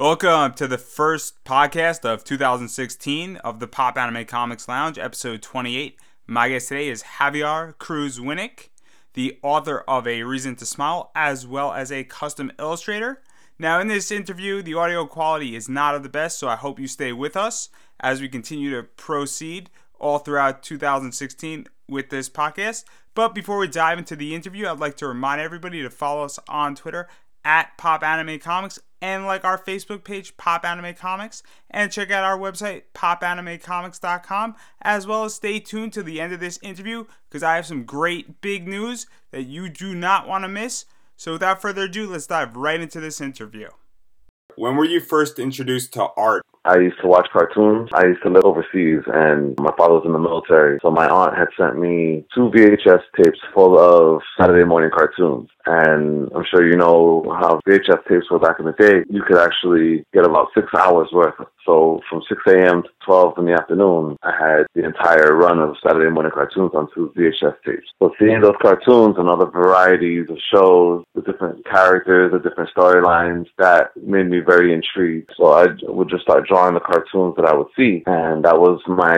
Welcome to the first podcast of 2016 of the Pop Anime Comics Lounge, episode 28. My guest today is Javier Cruz Winnick, the author of A Reason to Smile, as well as a custom illustrator. Now, in this interview, the audio quality is not of the best, so I hope you stay with us as we continue to proceed all throughout 2016 with this podcast. But before we dive into the interview, I'd like to remind everybody to follow us on Twitter at Pop Anime Comics and like our Facebook page, Pop Anime Comics, and check out our website, popanimecomics.com, as well as stay tuned to the end of this interview because I have some great big news that you do not want to miss. So without further ado, let's dive right into this interview. When were you first introduced to art? I used to watch cartoons. I used to live overseas and my father was in the military. So my aunt had sent me two VHS tapes full of Saturday morning cartoons. And I'm sure you know how VHS tapes were back in the day. You could actually get about six hours worth. So from 6 a.m. to 12 in the afternoon, I had the entire run of Saturday morning cartoons on two VHS tapes. So seeing those cartoons and all the varieties of shows, the different characters, the different storylines, that made me very intrigued. So I would just start drawing the cartoons that I would see. And that was my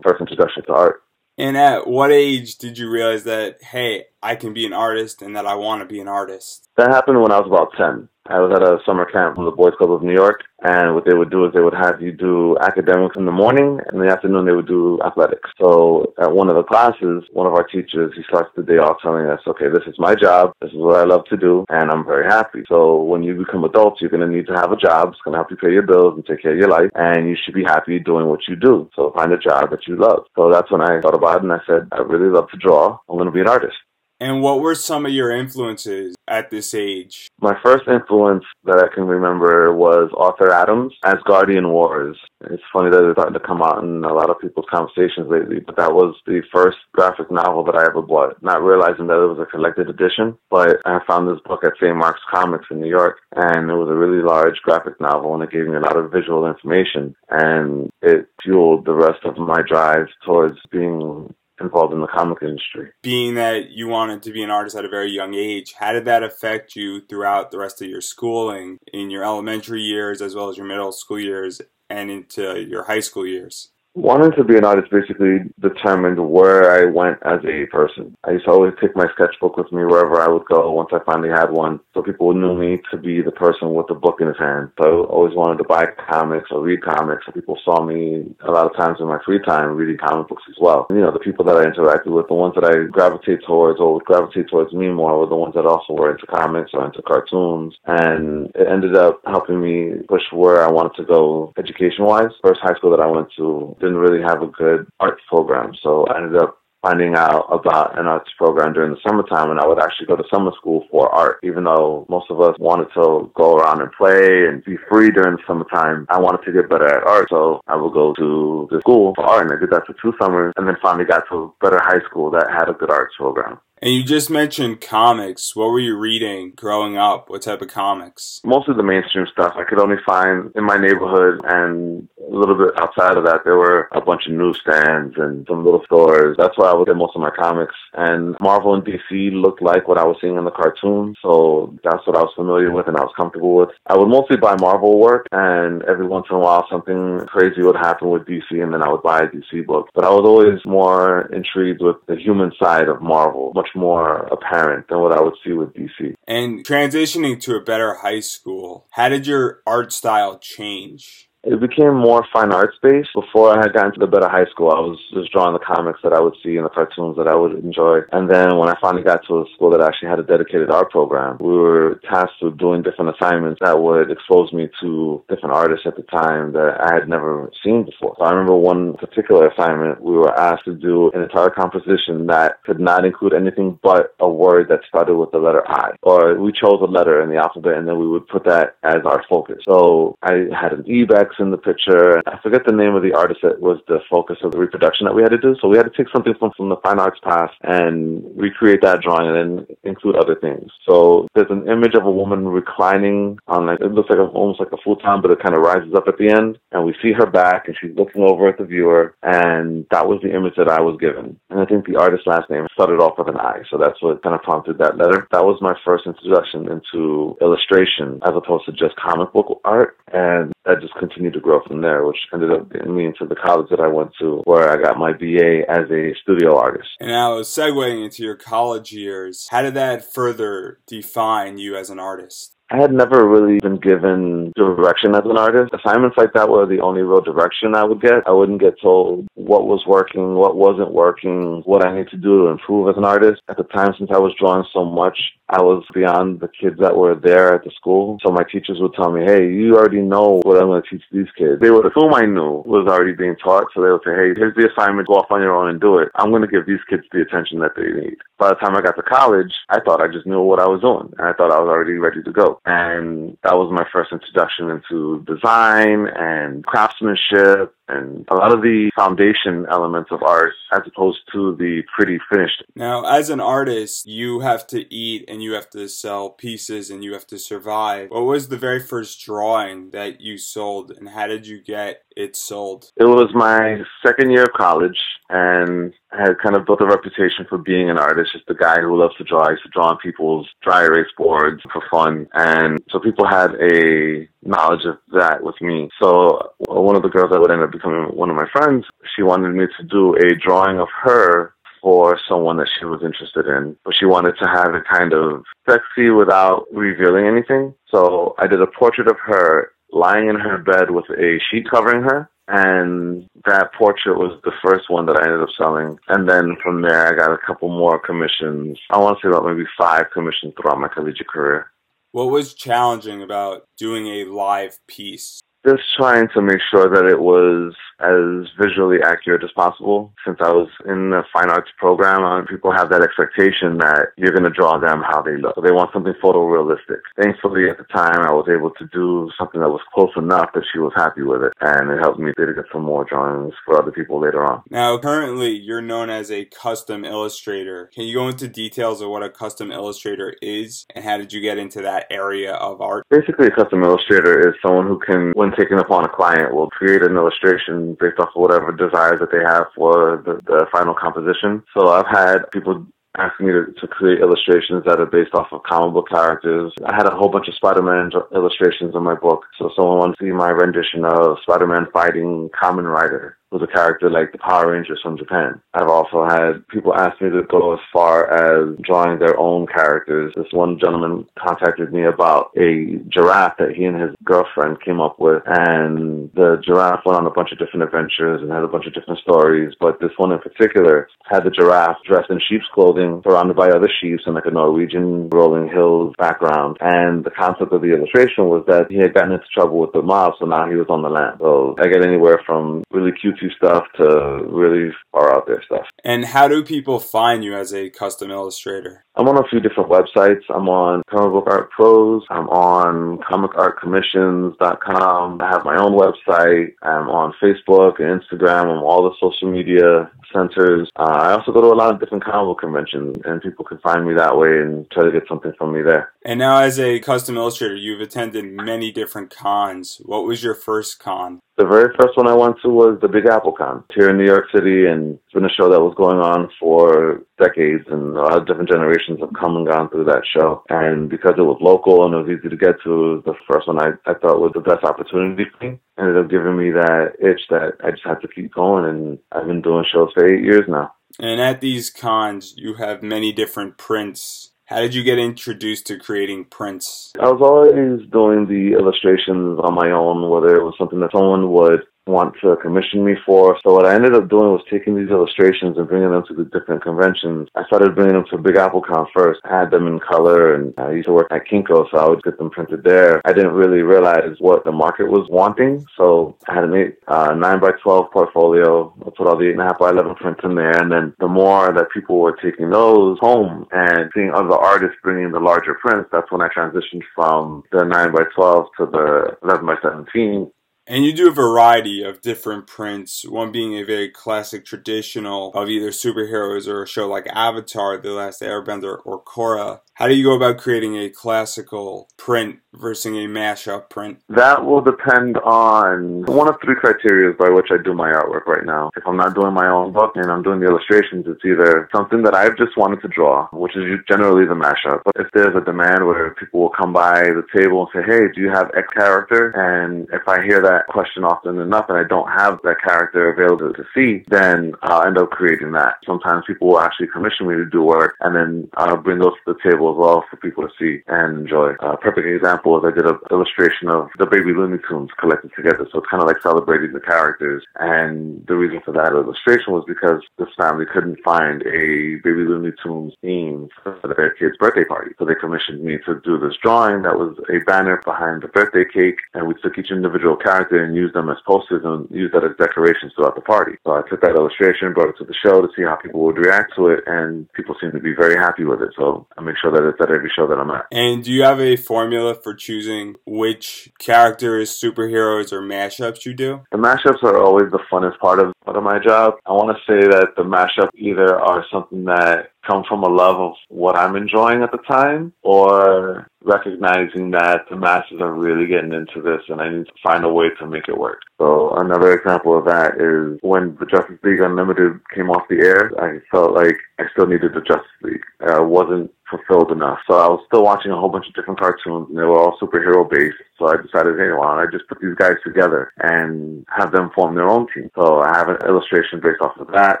first introduction to art. And at what age did you realize that, hey, I can be an artist and that I want to be an artist? That happened when I was about 10. I was at a summer camp from the Boys Club of New York, and what they would do is they would have you do academics in the morning, and in the afternoon they would do athletics. So at one of the classes, one of our teachers, he starts the day off telling us, okay, this is my job, this is what I love to do, and I'm very happy. So when you become adults, you're going to need to have a job. It's going to help you pay your bills and take care of your life, and you should be happy doing what you do. So find a job that you love. So that's when I thought about it, and I said, I really love to draw. I'm going to be an artist. And what were some of your influences at this age? My first influence that I can remember was Arthur Adams' Asgardian Wars. It's funny that it's starting to come out in a lot of people's conversations lately, but that was the first graphic novel that I ever bought, not realizing that it was a collected edition. But I found this book at St. Mark's Comics in New York, and it was a really large graphic novel, and it gave me a lot of visual information, and it fueled the rest of my drive towards being involved in the comic industry. Being that you wanted to be an artist at a very young age, how did that affect you throughout the rest of your schooling, in your elementary years as well as your middle school years and into your high school years? Wanting to be an artist basically determined where I went as a person. I used to always take my sketchbook with me wherever I would go once I finally had one. So people knew me to be the person with the book in his hand. So I always wanted to buy comics or read comics. So people saw me a lot of times in my free time reading comic books as well. You know, the people that I interacted with, the ones that I gravitate towards or would gravitate towards me more were the ones that also were into comics or into cartoons. And it ended up helping me push where I wanted to go education wise. First high school that I went to didn't really have a good arts program. So I ended up finding out about an arts program during the summertime and I would actually go to summer school for art. Even though most of us wanted to go around and play and be free during the summertime, I wanted to get better at art. So I would go to the school for art and I did that for two summers and then finally got to a better high school that had a good arts program. And you just mentioned comics. What were you reading growing up? What type of comics? Most of the mainstream stuff I could only find in my neighborhood and a little bit outside of that there were a bunch of newsstands and some little stores. That's where I would get most of my comics. And Marvel and DC looked like what I was seeing in the cartoons, so that's what I was familiar with and I was comfortable with. I would mostly buy Marvel work and every once in a while something crazy would happen with DC and then I would buy a DC book. But I was always more intrigued with the human side of Marvel, much more apparent than what I would see with DC. And transitioning to a better high school, how did your art style change? It became more fine arts based. Before I had gotten to the better high school, I was just drawing the comics that I would see and the cartoons that I would enjoy. And then when I finally got to a school that actually had a dedicated art program, we were tasked with doing different assignments that would expose me to different artists at the time that I had never seen before. So I remember one particular assignment, we were asked to do an entire composition that could not include anything but a word that started with the letter I. Or we chose a letter in the alphabet and then we would put that as our focus. So I had an Ibex in the picture. I forget the name of the artist that was the focus of the reproduction that we had to do. So we had to take something from, from the fine arts past and recreate that drawing and then include other things. So there's an image of a woman reclining on like, it looks like a, almost like a futon, but it kind of rises up at the end. And we see her back and she's looking over at the viewer. And that was the image that I was given. And I think the artist's last name started off with an I. So that's what kind of prompted that letter. That was my first introduction into illustration as opposed to just comic book art. And that just continued to grow from there, which ended up getting me into the college that I went to, where I got my BA as a studio artist. And now, segueing into your college years, how did that further define you as an artist? I had never really been given direction as an artist. Assignments like that were the only real direction I would get. I wouldn't get told what was working, what wasn't working, what I need to do to improve as an artist. At the time, since I was drawing so much, I was beyond the kids that were there at the school. So my teachers would tell me, hey, you already know what I'm going to teach these kids. They would assume I knew was already being taught. So they would say, hey, here's the assignment. Go off on your own and do it. I'm going to give these kids the attention that they need. By the time I got to college, I thought I just knew what I was doing. And I thought I was already ready to go. And that was my first introduction into design and craftsmanship and a lot of the foundation elements of art as opposed to the pretty finished. Now, as an artist, you have to eat and you have to sell pieces and you have to survive. What was the very first drawing that you sold and how did you get it sold? It was my second year of college and I had kind of built a reputation for being an artist, just a guy who loves to draw. I used to draw on people's dry erase boards for fun. And so people had a knowledge of that with me. So one of the girls that would end up becoming one of my friends, she wanted me to do a drawing of her for someone that she was interested in, but she wanted to have it kind of sexy without revealing anything. So I did a portrait of her lying in her bed with a sheet covering her. And that portrait was the first one that I ended up selling. And then from there, I got a couple more commissions. I want to say about maybe five commissions throughout my collegiate career. What was challenging about doing a live piece? Just trying to make sure that it was as visually accurate as possible. Since I was in the fine arts program, uh, people have that expectation that you're going to draw them how they look. So they want something photorealistic. Thankfully, at the time, I was able to do something that was close enough that she was happy with it, and it helped me to get some more drawings for other people later on. Now, currently, you're known as a custom illustrator. Can you go into details of what a custom illustrator is, and how did you get into that area of art? Basically, a custom illustrator is someone who can, when taken upon a client, will create an illustration based off of whatever desires that they have for the, the final composition. So I've had people asking me to, to create illustrations that are based off of comic book characters. I had a whole bunch of Spider-Man illustrations in my book. So someone wants to see my rendition of Spider-Man fighting Kamen Rider was a character like the Power Rangers from Japan. I've also had people ask me to go as far as drawing their own characters. This one gentleman contacted me about a giraffe that he and his girlfriend came up with, and the giraffe went on a bunch of different adventures and had a bunch of different stories, but this one in particular had the giraffe dressed in sheep's clothing, surrounded by other sheep in like a Norwegian rolling hills background. And the concept of the illustration was that he had gotten into trouble with the mob, so now he was on the land. So I get anywhere from really stuff to really far out there stuff. And how do people find you as a custom illustrator? I'm on a few different websites. I'm on Comic Book Art Pros. I'm on comicartcommissions.com. I have my own website. I'm on Facebook and Instagram. I'm all the social media centers. Uh, I also go to a lot of different comic book conventions, and people can find me that way and try to get something from me there. And now, as a custom illustrator, you've attended many different cons. What was your first con? The very first one I went to was the Big Apple Con here in New York City, and it's been a show that was going on for decades, and a lot of different generations have come and gone through that show. And because it was local and it was easy to get to, the first one I, I thought was the best opportunity for me. Ended up giving me that itch that I just had to keep going, and I've been doing shows for eight years now. And at these cons, you have many different prints how did you get introduced to creating prints? I was always doing the illustrations on my own, whether it was something that someone would want to commission me for. So what I ended up doing was taking these illustrations and bringing them to the different conventions. I started bringing them to Big Apple Con first. I had them in color and I used to work at Kinko, so I would get them printed there. I didn't really realize what the market was wanting, so I had an 8, uh, 9 by 12 portfolio. I put all the 8.5 by 11 prints in there, and then the more that people were taking those home and seeing other artists bringing the larger prints, that's when I transitioned from the 9 by 12 to the 11 by 17 And you do a variety of different prints, one being a very classic traditional of either superheroes or a show like Avatar, The Last Airbender, or Korra. How do you go about creating a classical print versus a mashup print? That will depend on one of three criteria by which I do my artwork right now. If I'm not doing my own book and I'm doing the illustrations, it's either something that I've just wanted to draw, which is generally the mashup. But if there's a demand where people will come by the table and say, hey, do you have X character? And if I hear that question often enough and I don't have that character available to see, then I'll end up creating that. Sometimes people will actually commission me to do work and then I'll bring those to the table as well for people to see and enjoy. A perfect example is I did an illustration of the baby Looney Tunes collected together. So it's kind of like celebrating the characters. And the reason for that illustration was because this family couldn't find a baby Looney Tunes theme for their kid's birthday party. So they commissioned me to do this drawing that was a banner behind the birthday cake. And we took each individual character and used them as posters and used that as decorations throughout the party. So I took that illustration, brought it to the show to see how people would react to it. And people seemed to be very happy with it. So I make sure that it's at every show that I'm at. And do you have a formula for choosing which characters, superheroes, or mashups you do? The mashups are always the funnest part of, part of my job. I want to say that the mashup either are something that come from a love of what I'm enjoying at the time or recognizing that the masses are really getting into this and I need to find a way to make it work. So another example of that is when the Justice League Unlimited came off the air, I felt like I still needed the Justice League. I wasn't fulfilled enough. So I was still watching a whole bunch of different cartoons and they were all superhero based. So I decided, hey, why don't I just put these guys together and have them form their own team? So I have an illustration based off of that.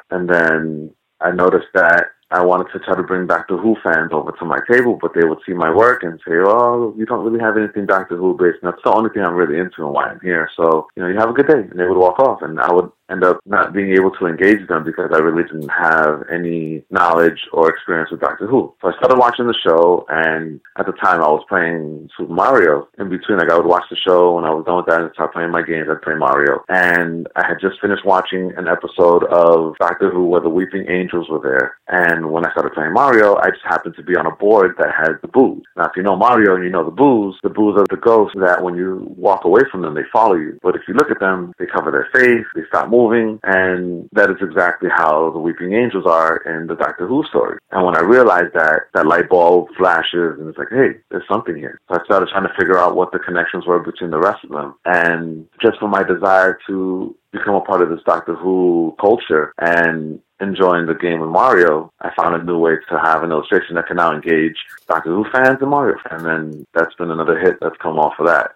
And then I noticed that I wanted to try to bring Doctor Who fans over to my table, but they would see my work and say, "Oh, you don't really have anything Doctor Who based." And that's the only thing I'm really into and why I'm here. So, you know, you have a good day, and they would walk off, and I would end up not being able to engage them because I really didn't have any knowledge or experience with Doctor Who. So I started watching the show, and at the time I was playing Super Mario. In between, like I would watch the show, when I was done with that, and start playing my games. I'd play Mario, and I had just finished watching an episode of Doctor Who where the Weeping Angels were there. And when I started playing Mario, I just happened to be on a board that had the boos. Now, if you know Mario and you know the boos, the boos are the ghosts that when you walk away from them, they follow you. But if you look at them, they cover their face, they stop moving, and that is exactly how the Weeping Angels are in the Doctor Who story. And when I realized that, that light bulb flashes, and it's like, hey, there's something here. So I started trying to figure out what the connections were between the rest of them. And just for my desire to become a part of this Doctor Who culture and enjoying the game of Mario, I found a new way to have an illustration that can now engage Doctor Who fans and Mario fans. And that's been another hit that's come off of that.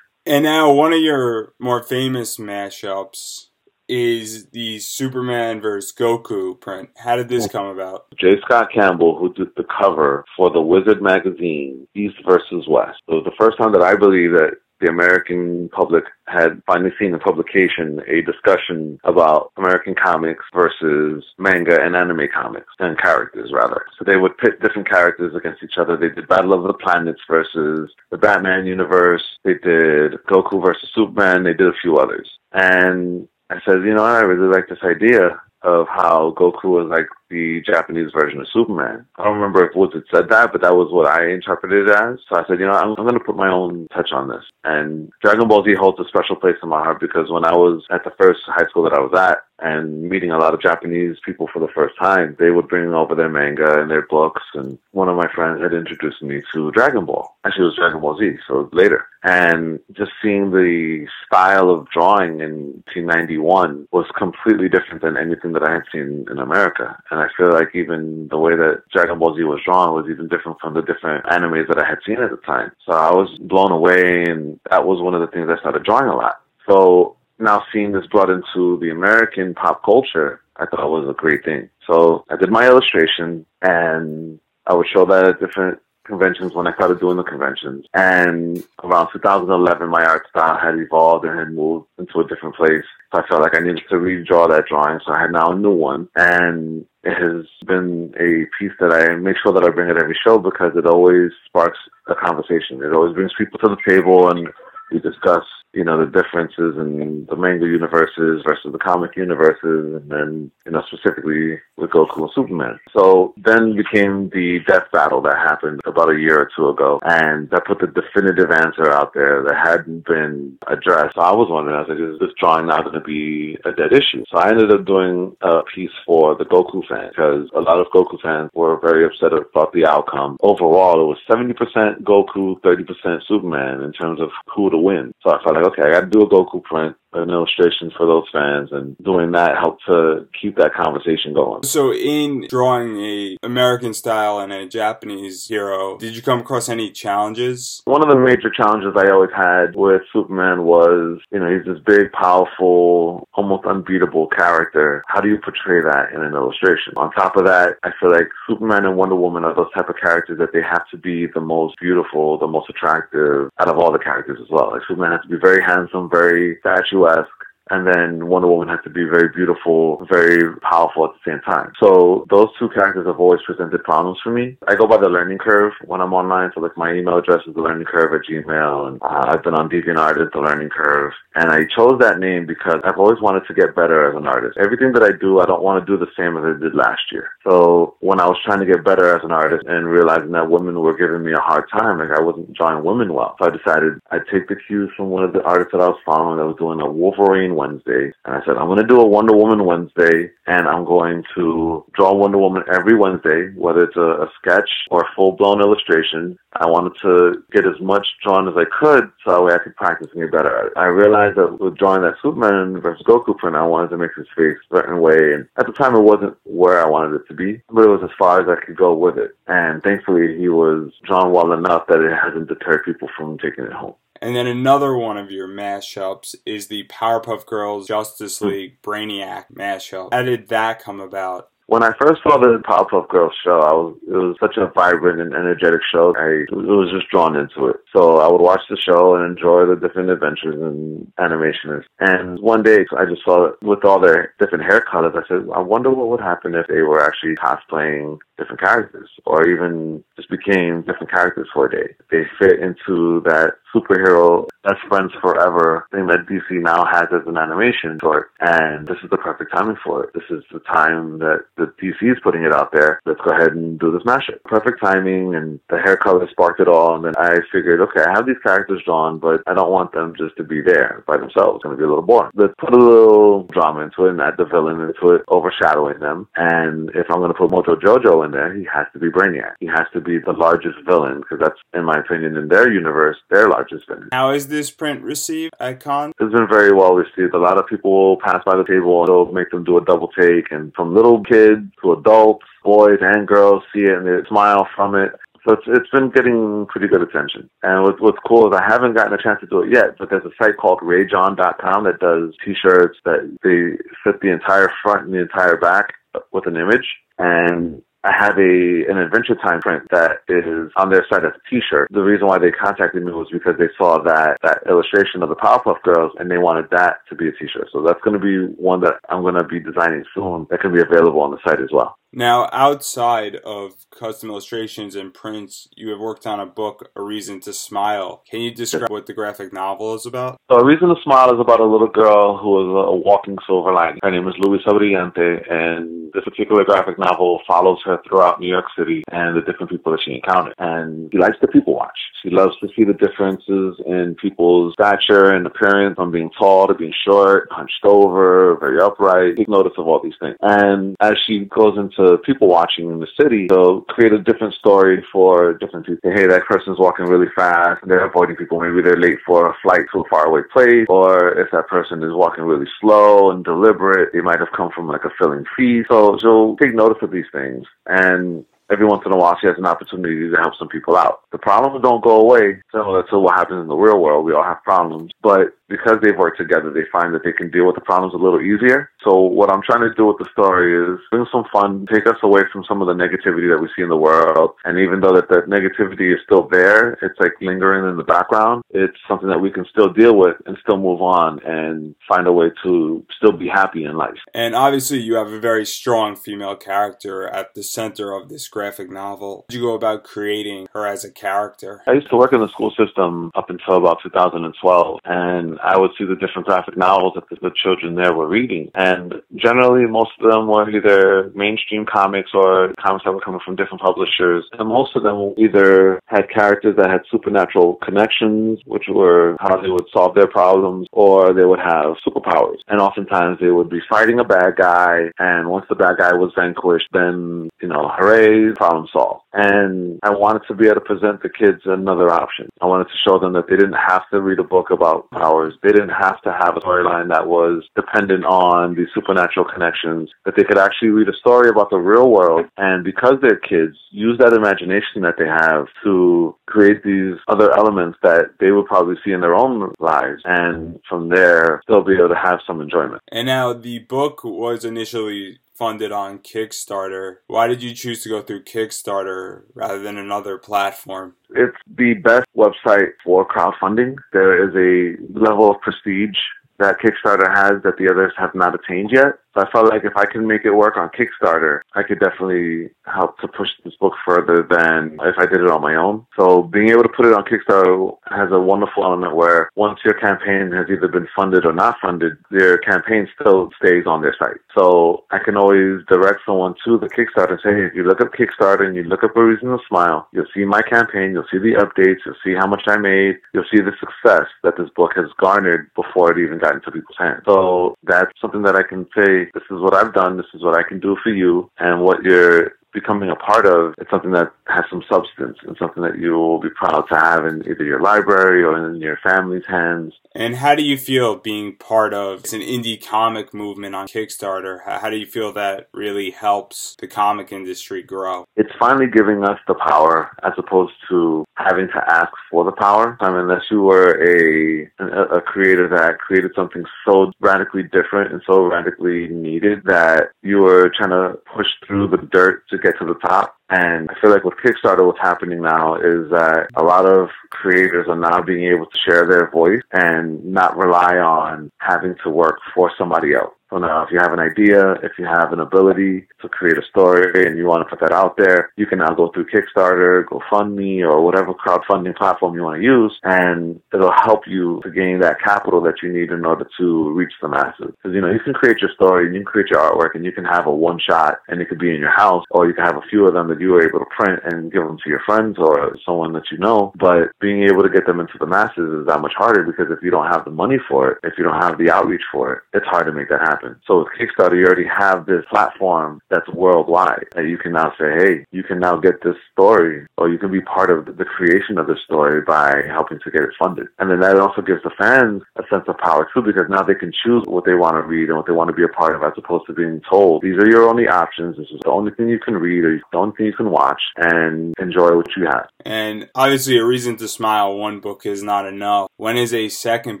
And now, one of your more famous mashups is the Superman versus Goku print. How did this come about? J. Scott Campbell, who did the cover for the Wizard magazine, East versus West. It was the first time that I believe that the American public had finally seen in publication a discussion about American comics versus manga and anime comics and characters rather. So they would pit different characters against each other. They did Battle of the Planets versus the Batman universe. They did Goku versus Superman. They did a few others. And I said, you know, I really like this idea of how Goku was like the Japanese version of Superman. I don't remember if Woods had said that, but that was what I interpreted it as. So I said, you know, I'm, I'm going to put my own touch on this. And Dragon Ball Z holds a special place in my heart because when I was at the first high school that I was at and meeting a lot of Japanese people for the first time, they would bring over their manga and their books. And one of my friends had introduced me to Dragon Ball. Actually, it was Dragon Ball Z, so later. And just seeing the style of drawing in 1991 was completely different than anything that I had seen in America. And I feel like even the way that Dragon Ball Z was drawn was even different from the different animes that I had seen at the time. So I was blown away, and that was one of the things I started drawing a lot. So now seeing this brought into the American pop culture, I thought it was a great thing. So I did my illustration, and I would show that at different conventions when I started doing the conventions. And around 2011, my art style had evolved and had moved into a different place. So I felt like I needed to redraw that drawing. So I had now a new one. And it has been a piece that I make sure that I bring at every show because it always sparks a conversation. It always brings people to the table and we discuss you know, the differences in the manga universes versus the comic universes, and then, you know, specifically with Goku and Superman. So then became the death battle that happened about a year or two ago, and that put the definitive answer out there that hadn't been addressed. So I was wondering, I was like, is this drawing now going to be a dead issue? So I ended up doing a piece for the Goku fans because a lot of Goku fans were very upset about the outcome. Overall, it was 70% Goku, 30% Superman in terms of who to win. So I felt like, okay, I got to do a Goku print an illustration for those fans and doing that helped to keep that conversation going. So in drawing a American style and a Japanese hero, did you come across any challenges? One of the major challenges I always had with Superman was, you know, he's this big, powerful, almost unbeatable character. How do you portray that in an illustration? On top of that, I feel like Superman and Wonder Woman are those type of characters that they have to be the most beautiful, the most attractive out of all the characters as well. Like Superman has to be very handsome, very statuesque statuesque and then Wonder Woman has to be very beautiful, very powerful at the same time. So those two characters have always presented problems for me. I go by the learning curve when I'm online. So like my email address is the learning curve at Gmail, and uh, I've been on DeviantArt at the learning curve. And I chose that name because I've always wanted to get better as an artist. Everything that I do, I don't want to do the same as I did last year. So when I was trying to get better as an artist and realizing that women were giving me a hard time, like I wasn't drawing women well, so I decided I'd take the cues from one of the artists that I was following that was doing a Wolverine Wednesday. And I said, I'm going to do a Wonder Woman Wednesday and I'm going to draw Wonder Woman every Wednesday, whether it's a, a sketch or a full blown illustration. I wanted to get as much drawn as I could so that way I could practice and get better. I realized that with drawing that Superman versus Goku print, I wanted to make his face a certain way. And at the time, it wasn't where I wanted it to be, but it was as far as I could go with it. And thankfully, he was drawn well enough that it hasn't deterred people from taking it home. And then another one of your mashups is the Powerpuff Girls Justice hmm. League Brainiac mashup. How did that come about? When I first saw the Powerpuff Girls show, I was it was such a vibrant and energetic show. I was just drawn into it. So I would watch the show and enjoy the different adventures and animations. And one day I just saw it with all their different hair colors. I said, I wonder what would happen if they were actually cosplaying different characters or even just became different characters for a day. They fit into that superhero best friends forever thing that DC now has as an animation short. And this is the perfect timing for it. This is the time that the DC is putting it out there. Let's go ahead and do this mashup. Perfect timing and the hair color sparked it all. And then I figured, okay, I have these characters drawn, but I don't want them just to be there by themselves. It's going to be a little boring. Let's put a little drama into it and add the villain into it, overshadowing them. And if I'm going to put Mojo Jojo in there, he has to be Brainiac. He has to be the largest villain because that's, in my opinion, in their universe, their largest villain. How is this print received at con? It's been very well received. A lot of people will pass by the table and they'll make them do a double take. And from little kids to adults, boys and girls see it and they smile from it. So it's, it's been getting pretty good attention. And what's, what's cool is I haven't gotten a chance to do it yet, but there's a site called rageon.com that does t-shirts that they fit the entire front and the entire back with an image. And I have a an Adventure Time print that is on their site as a T-shirt. The reason why they contacted me was because they saw that that illustration of the Powerpuff Girls and they wanted that to be a T-shirt. So that's going to be one that I'm going to be designing soon. That can be available on the site as well. Now, outside of custom illustrations and prints, you have worked on a book, A Reason to Smile. Can you describe what the graphic novel is about? So, A Reason to Smile is about a little girl who is a walking silver lining. Her name is Luisa Brillante, and this particular graphic novel follows her throughout New York City and the different people that she encounters. And she likes to people watch. She loves to see the differences in people's stature and appearance from being tall to being short, hunched over, very upright. Take notice of all these things. And as she goes into to people watching in the city. So create a different story for different people. Hey, that person's walking really fast. They're avoiding people. Maybe they're late for a flight to a faraway place. Or if that person is walking really slow and deliberate, they might have come from like a filling feast. So, so take notice of these things. And every once in a while she has an opportunity to help some people out. The problems don't go away similar to what happens in the real world. We all have problems, but because they've worked together, they find that they can deal with the problems a little easier. So what I'm trying to do with the story is bring some fun, take us away from some of the negativity that we see in the world. And even though that, that negativity is still there, it's like lingering in the background. It's something that we can still deal with and still move on and find a way to still be happy in life. And obviously you have a very strong female character at the center of this graphic novel. How did you go about creating her as a character? I used to work in the school system up until about 2012, and I would see the different graphic novels that the, the children there were reading. And generally, most of them were either mainstream comics or comics that were coming from different publishers. And most of them either had characters that had supernatural connections, which were how they would solve their problems, or they would have superpowers. And oftentimes they would be fighting a bad guy, and once the bad guy was vanquished, then, you know, hooray, problem solved. And I wanted to be able to present the kids another option. I wanted to show them that they didn't have to read a book about powers. They didn't have to have a storyline that was dependent on these supernatural connections, that they could actually read a story about the real world and because they're kids, use that imagination that they have to create these other elements that they would probably see in their own lives. And from there, they'll be able to have some enjoyment. And now the book was initially funded on Kickstarter. Why did you choose to go through Kickstarter rather than another platform? It's the best website for crowdfunding. There is a level of prestige that Kickstarter has that the others have not attained yet. I felt like if I can make it work on Kickstarter, I could definitely help to push this book further than if I did it on my own. So being able to put it on Kickstarter has a wonderful element where once your campaign has either been funded or not funded, your campaign still stays on their site. So I can always direct someone to the Kickstarter and say, hey, if you look up Kickstarter and you look up a reason to smile, you'll see my campaign, you'll see the updates, you'll see how much I made, you'll see the success that this book has garnered before it even got into people's hands. So that's something that I can say, this is what I've done, this is what I can do for you, and what you're becoming a part of, it's something that has some substance and something that you will be proud to have in either your library or in your family's hands. And how do you feel being part of it's an indie comic movement on Kickstarter? How do you feel that really helps the comic industry grow? It's finally giving us the power as opposed to having to ask for the power. I mean, unless you were a, a creator that created something so radically different and so radically needed that you were trying to push through the dirt to get to the top. And I feel like with Kickstarter, what's happening now is that a lot of creators are now being able to share their voice and not rely on having to work for somebody else. So now if you have an idea, if you have an ability to create a story and you want to put that out there, you can now go through Kickstarter, GoFundMe, or whatever crowdfunding platform you want to use, and it'll help you to gain that capital that you need in order to reach the masses. Because, you know, you can create your story and you can create your artwork and you can have a one shot and it could be in your house, or you can have a few of them that you were able to print and give them to your friends or someone that you know. But being able to get them into the masses is that much harder because if you don't have the money for it, if you don't have the outreach for it, it's hard to make that happen happen. So with Kickstarter, you already have this platform that's worldwide that you can now say, hey, you can now get this story or you can be part of the creation of the story by helping to get it funded. And then that also gives the fans a sense of power too because now they can choose what they want to read and what they want to be a part of as opposed to being told, these are your only options. This is the only thing you can read or the only thing you can watch and enjoy what you have. And obviously, A Reason to Smile, one book is not enough. When is a second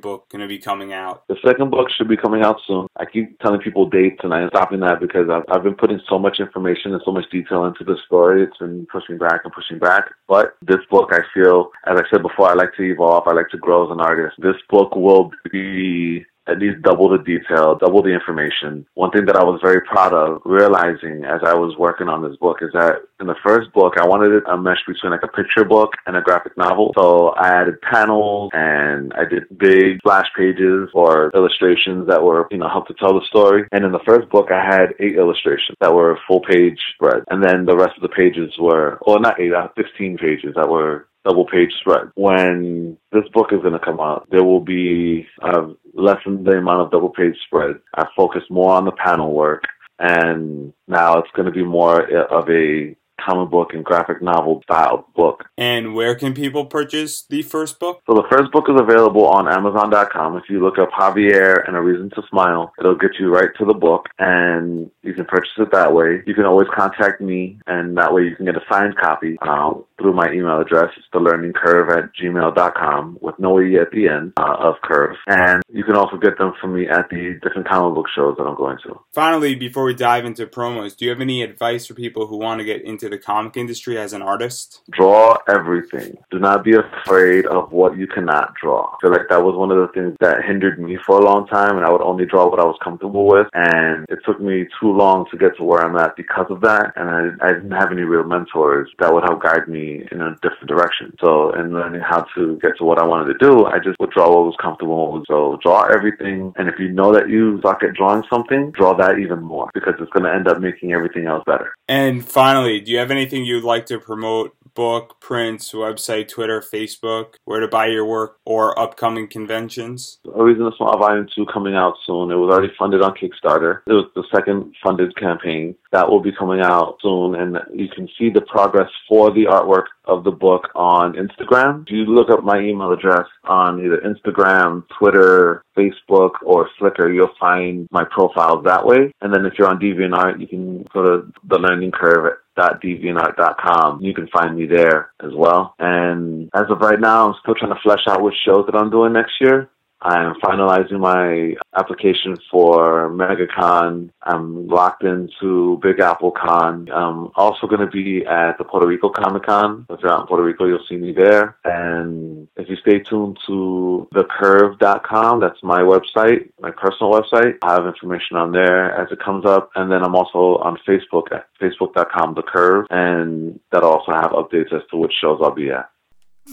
book going to be coming out? The second book should be coming out soon. I keep telling people dates and I'm stopping that because I've, I've been putting so much information and so much detail into the story. It's been pushing back and pushing back. But this book, I feel, as I said before, I like to evolve. I like to grow as an artist. This book will be at least double the detail, double the information. One thing that I was very proud of realizing as I was working on this book is that in the first book, I wanted it a mesh between like a picture book and a graphic novel. So I added panels and I did big flash pages or illustrations that were, you know, help to tell the story. And in the first book, I had eight illustrations that were full page spread. And then the rest of the pages were, well, not eight, uh, 15 pages that were double page spread. When this book is going to come out, there will be uh, lessen the amount of double page spread. I focus more on the panel work, and now it's going to be more of a comic book and graphic novel style book. And where can people purchase the first book? So the first book is available on Amazon.com. If you look up Javier and a Reason to Smile, it'll get you right to the book and you can purchase it that way. You can always contact me and that way you can get a signed copy uh, through my email address. It's the learning curve at gmail.com with no E at the end uh, of curve. And you can also get them from me at the different comic book shows that I'm going to. Finally, before we dive into promos, do you have any advice for people who want to get into into the comic industry as an artist? Draw everything. Do not be afraid of what you cannot draw. I feel like that was one of the things that hindered me for a long time, and I would only draw what I was comfortable with. And it took me too long to get to where I'm at because of that. And I, I didn't have any real mentors that would help guide me in a different direction. So, in learning how to get to what I wanted to do, I just would draw what was comfortable. So, draw everything. And if you know that you suck at drawing something, draw that even more because it's going to end up making everything else better. And finally, do you have anything you'd like to promote? Book, prints, website, Twitter, Facebook, where to buy your work, or upcoming conventions? To Smile Volume 2 coming out soon. It was already funded on Kickstarter. It was the second funded campaign. That will be coming out soon, and you can see the progress for the artwork of the book on Instagram. If you look up my email address on either Instagram, Twitter, Facebook, or Flickr, you'll find my profiles that way. And then if you're on DeviantArt, you can go to the learning curve deviantart.com. You can find me there as well. And as of right now, I'm still trying to flesh out which shows that I'm doing next year. I'm finalizing my application for MegaCon. I'm locked into Big Apple Con. I'm also going to be at the Puerto Rico Comic Con. If you're out in Puerto Rico, you'll see me there. And if you stay tuned to thecurve.com, that's my website, my personal website. I have information on there as it comes up. And then I'm also on Facebook at facebook.com, The Curve. And that'll also have updates as to which shows I'll be at.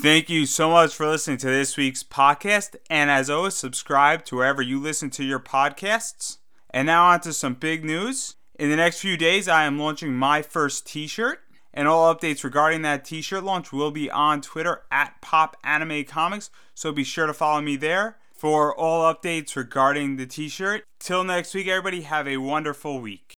Thank you so much for listening to this week's podcast. And as always, subscribe to wherever you listen to your podcasts. And now, on to some big news. In the next few days, I am launching my first t shirt. And all updates regarding that t shirt launch will be on Twitter at Pop Anime Comics. So be sure to follow me there for all updates regarding the t shirt. Till next week, everybody, have a wonderful week.